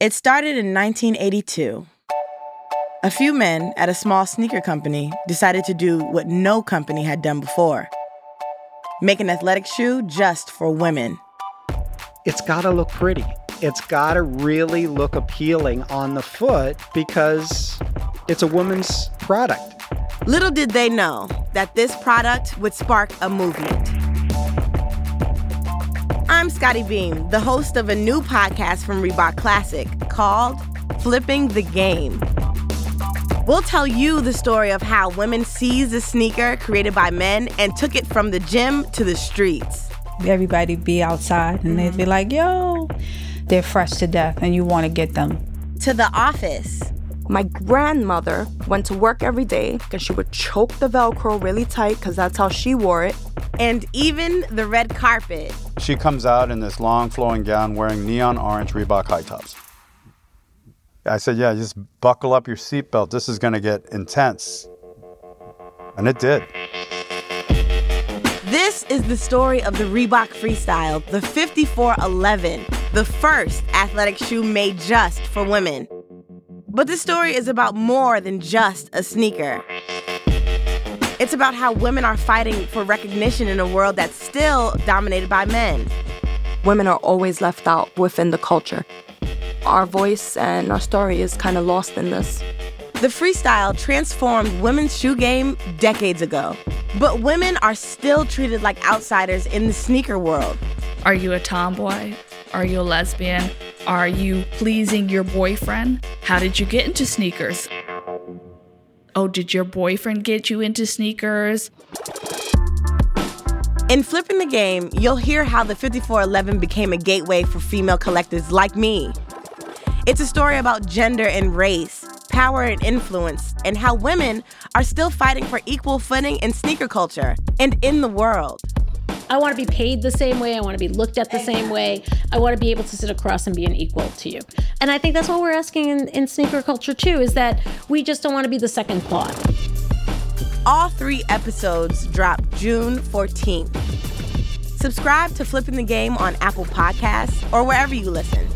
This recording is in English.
It started in 1982. A few men at a small sneaker company decided to do what no company had done before make an athletic shoe just for women. It's gotta look pretty. It's gotta really look appealing on the foot because it's a woman's product. Little did they know that this product would spark a movement. I'm Scottie Beam, the host of a new podcast from Reebok Classic called Flipping the Game. We'll tell you the story of how women seized a sneaker created by men and took it from the gym to the streets. Everybody be outside and they'd be mm-hmm. like, yo, they're fresh to death and you want to get them. To the office. My grandmother went to work every day because she would choke the Velcro really tight because that's how she wore it. And even the red carpet. She comes out in this long flowing gown wearing neon orange Reebok high tops. I said, Yeah, just buckle up your seatbelt. This is going to get intense. And it did. This is the story of the Reebok Freestyle, the 5411, the first athletic shoe made just for women. But this story is about more than just a sneaker. It's about how women are fighting for recognition in a world that's still dominated by men. Women are always left out within the culture our voice and our story is kind of lost in this. The freestyle transformed women's shoe game decades ago, but women are still treated like outsiders in the sneaker world. Are you a tomboy? Are you a lesbian? Are you pleasing your boyfriend? How did you get into sneakers? Oh, did your boyfriend get you into sneakers? In Flipping the Game, you'll hear how the 5411 became a gateway for female collectors like me it's a story about gender and race, power and influence, and how women are still fighting for equal footing in sneaker culture and in the world. I want to be paid the same way. I want to be looked at the same way. I want to be able to sit across and be an equal to you. And I think that's what we're asking in, in sneaker culture too, is that we just don't want to be the second thought. All three episodes drop June 14th. Subscribe to Flipping the Game on Apple Podcasts or wherever you listen.